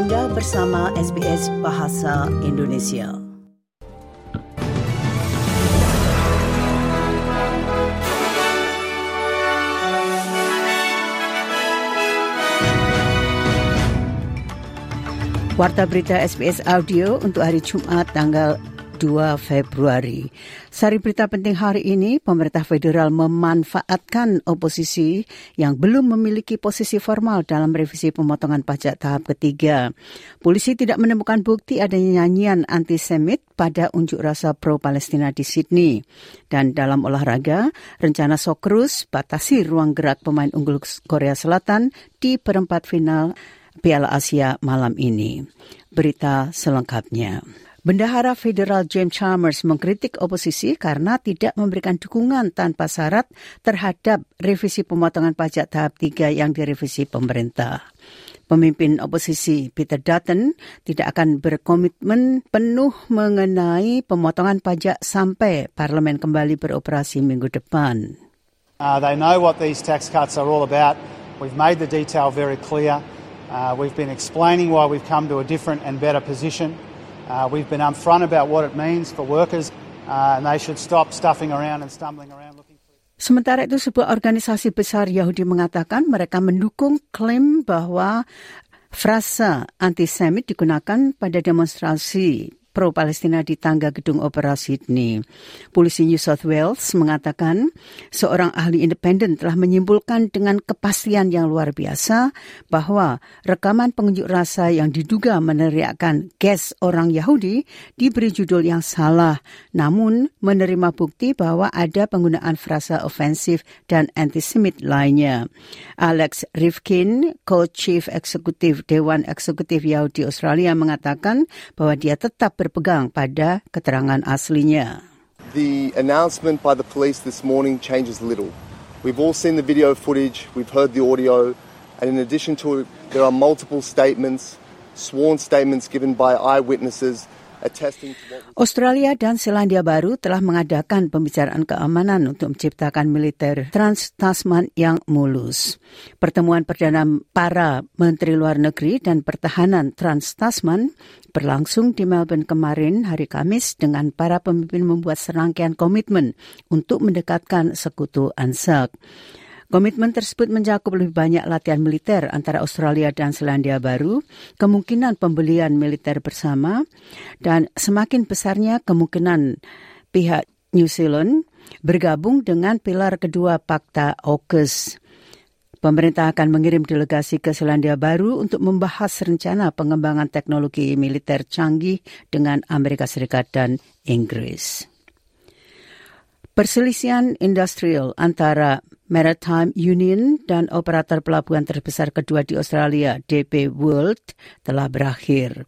Anda bersama SBS Bahasa Indonesia. Warta berita SBS Audio untuk hari Jumat tanggal 2 Februari. Sari berita penting hari ini, pemerintah federal memanfaatkan oposisi yang belum memiliki posisi formal dalam revisi pemotongan pajak tahap ketiga. Polisi tidak menemukan bukti adanya nyanyian antisemit pada unjuk rasa pro-Palestina di Sydney. Dan dalam olahraga, rencana Socceroos batasi ruang gerak pemain unggul Korea Selatan di perempat final Piala Asia malam ini. Berita selengkapnya. Bendahara Federal James Chalmers mengkritik oposisi karena tidak memberikan dukungan tanpa syarat terhadap revisi pemotongan pajak tahap 3 yang direvisi pemerintah. Pemimpin oposisi Peter Dutton tidak akan berkomitmen penuh mengenai pemotongan pajak sampai parlemen kembali beroperasi minggu depan. Uh, they know what these tax cuts are all about. We've made the detail very clear. Uh, we've been explaining why we've come to a different and better position. Uh, we've been upfront about what it means for workers, uh, and they should stop stuffing around and stumbling around looking. Sementara itu, sebuah organisasi besar Yahudi mengatakan mereka mendukung klaim bahwa frasa antisemit digunakan pada demonstrasi pro-Palestina di tangga gedung opera Sydney. Polisi New South Wales mengatakan seorang ahli independen telah menyimpulkan dengan kepastian yang luar biasa bahwa rekaman pengunjuk rasa yang diduga meneriakkan gas orang Yahudi diberi judul yang salah, namun menerima bukti bahwa ada penggunaan frasa ofensif dan antisemit lainnya. Alex Rifkin, co-chief eksekutif Dewan Eksekutif Yahudi Australia mengatakan bahwa dia tetap berpegang pada keterangan aslinya. The announcement by the police this morning changes little. We've all seen the video footage, we've heard the audio, and in addition to it, there are multiple statements, sworn statements given by eyewitnesses Australia dan Selandia Baru telah mengadakan pembicaraan keamanan untuk menciptakan militer Trans-Tasman yang mulus. Pertemuan perdana para Menteri Luar Negeri dan Pertahanan Trans-Tasman berlangsung di Melbourne kemarin hari Kamis dengan para pemimpin membuat serangkaian komitmen untuk mendekatkan sekutu ANZAC. Komitmen tersebut mencakup lebih banyak latihan militer antara Australia dan Selandia Baru, kemungkinan pembelian militer bersama, dan semakin besarnya kemungkinan pihak New Zealand bergabung dengan pilar kedua Pakta AUKUS. Pemerintah akan mengirim delegasi ke Selandia Baru untuk membahas rencana pengembangan teknologi militer canggih dengan Amerika Serikat dan Inggris. Perselisihan industrial antara Maritime Union dan operator pelabuhan terbesar kedua di Australia, DP World, telah berakhir.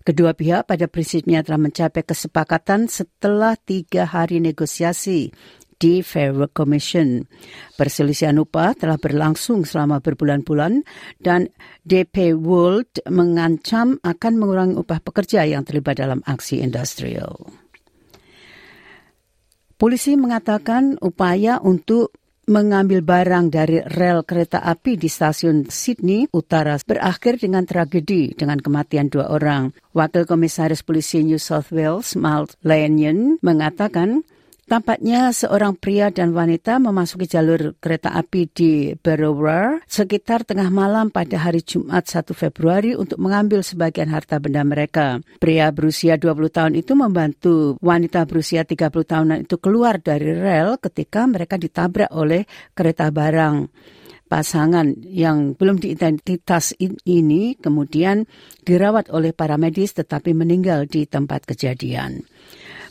Kedua pihak pada prinsipnya telah mencapai kesepakatan setelah tiga hari negosiasi di Fair Work Commission. Perselisihan upah telah berlangsung selama berbulan-bulan dan DP World mengancam akan mengurangi upah pekerja yang terlibat dalam aksi industrial. Polisi mengatakan upaya untuk mengambil barang dari rel kereta api di stasiun Sydney Utara berakhir dengan tragedi dengan kematian dua orang. Wakil Komisaris Polisi New South Wales, Mal Lanyon, mengatakan Tampaknya seorang pria dan wanita memasuki jalur kereta api di Berowra sekitar tengah malam pada hari Jumat 1 Februari untuk mengambil sebagian harta benda mereka. Pria berusia 20 tahun itu membantu wanita berusia 30 tahunan itu keluar dari rel ketika mereka ditabrak oleh kereta barang pasangan yang belum diidentitas ini kemudian dirawat oleh para medis tetapi meninggal di tempat kejadian.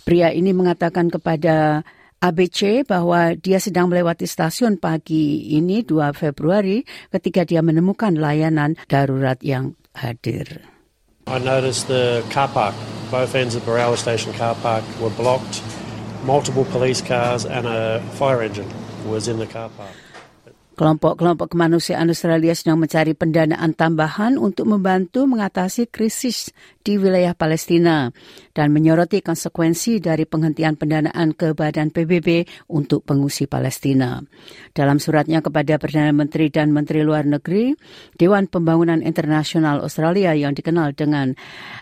Pria ini mengatakan kepada ABC bahwa dia sedang melewati stasiun pagi ini 2 Februari ketika dia menemukan layanan darurat yang hadir. I noticed the car park, both ends of Barawa Station car park were blocked. Multiple police cars and a fire engine was in the car park. Kelompok-kelompok kemanusiaan Australia sedang mencari pendanaan tambahan untuk membantu mengatasi krisis di wilayah Palestina dan menyoroti konsekuensi dari penghentian pendanaan ke Badan PBB untuk pengungsi Palestina. Dalam suratnya kepada Perdana Menteri dan Menteri Luar Negeri, Dewan Pembangunan Internasional Australia yang dikenal dengan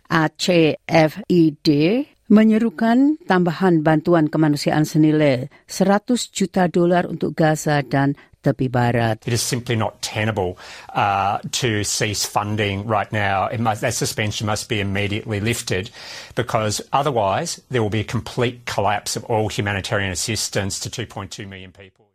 ACFID menyerukan tambahan bantuan kemanusiaan senilai 100 juta dolar untuk Gaza dan tepi barat. It is simply not tenable uh, to cease funding right now. Must, that suspension must be immediately lifted because otherwise there will be a complete collapse of all humanitarian assistance to 2.2 million people.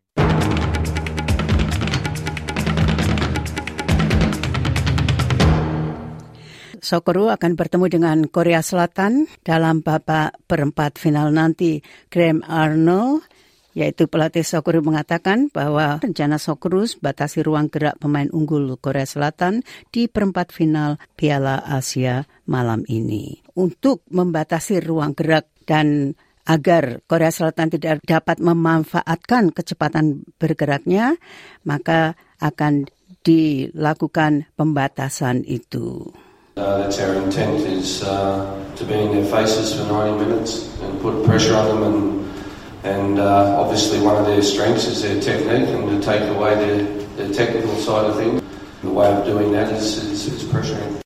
Sokoru akan bertemu dengan Korea Selatan dalam babak perempat final nanti. Graham Arnold yaitu pelatih Sokuru mengatakan bahwa rencana Sokuru batasi ruang gerak pemain unggul Korea Selatan di perempat final Piala Asia malam ini. Untuk membatasi ruang gerak dan agar Korea Selatan tidak dapat memanfaatkan kecepatan bergeraknya, maka akan dilakukan pembatasan itu. Uh, that's our intent is uh, to be in their faces for 90 minutes and put pressure on them and And uh, obviously, one of their strengths is their technique, and to take away their, their technical side of things, the way of doing that is, is, is pressuring.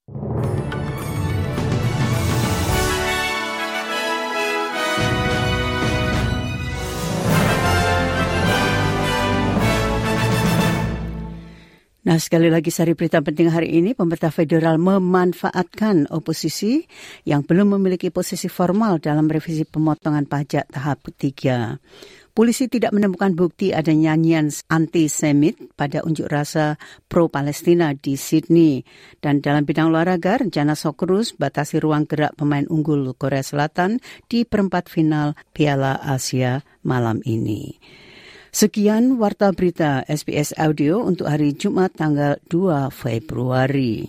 Nah, sekali lagi sari berita penting hari ini, pemerintah federal memanfaatkan oposisi yang belum memiliki posisi formal dalam revisi pemotongan pajak tahap ketiga. Polisi tidak menemukan bukti ada nyanyian anti-Semit pada unjuk rasa pro-Palestina di Sydney. Dan dalam bidang olahraga, rencana Sokrus batasi ruang gerak pemain unggul Korea Selatan di perempat final Piala Asia malam ini. Sekian warta berita SBS Audio untuk hari Jumat tanggal 2 Februari.